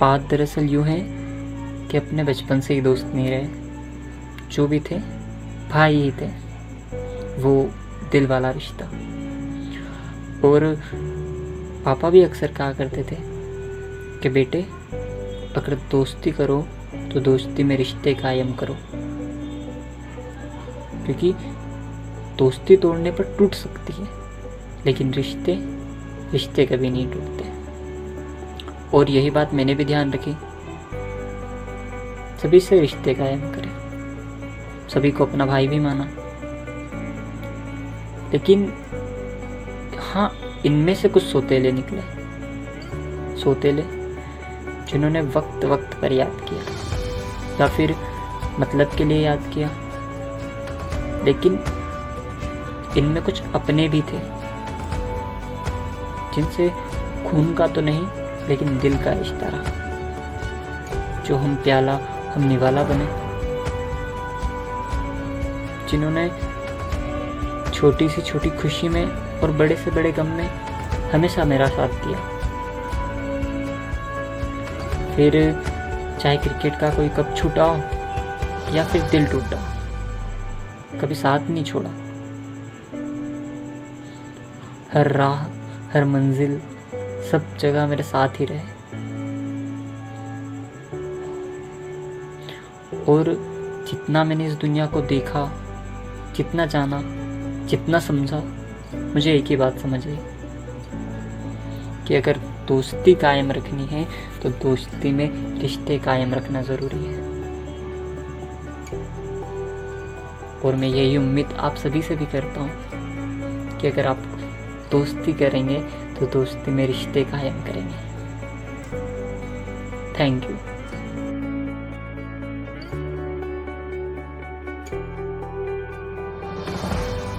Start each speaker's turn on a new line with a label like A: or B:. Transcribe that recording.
A: बात दरअसल यूँ है कि अपने बचपन से ही दोस्त नहीं रहे। जो भी थे, भाई ही थे, वो दिल वाला रिश्ता। और पापा भी अक्सर कहा करते थे कि, बेटे, अगर दोस्ती करो तो दोस्ती में रिश्ते कायम करो। क्योंकि दोस्ती तोड़ने पर टूट सकती है, लेकिन रिश्ते रिश्ते कभी नहीं टूटते। और यही बात मैंने भी ध्यान रखी। सभी से रिश्ते कायम करें। सभी को अपना भाई भी माना। लेकिन हाँ इनमें से कुछ सोतेले निकले। सोतेले, जिन्होंने वक्त वक्त पर याद किया। या फिर मतलब के लिए याद किया। लेकिन, इनमें कुछ अपने भी थे। जिनसे खून का तो नहीं लेकिन दिल का रिश्ता रहा जो हम प्याला, हम निवाला बने। जिन्होंने छोटी से छोटी खुशी में और बड़े से बड़े गम में हमेशा मेरा साथ दिया। फिर चाहे क्रिकेट का कोई कप छूटा हो या फिर दिल टूटा, कभी साथ नहीं छोड़ा। हर राह, हर मंजिल सब जगह मेरे साथ ही रहे। और जितना मैंने इस दुनिया को देखा, जितना जाना, जितना समझा, मुझे एक ही बात समझ आई कि अगर दोस्ती कायम रखनी है तो दोस्ती में रिश्ते कायम रखना ज़रूरी है। और मैं यही उम्मीद आप सभी से भी करता हूँ कि अगर आप दोस्ती करेंगे तो दोस्ती में रिश्ते कायम करेंगे। Thank you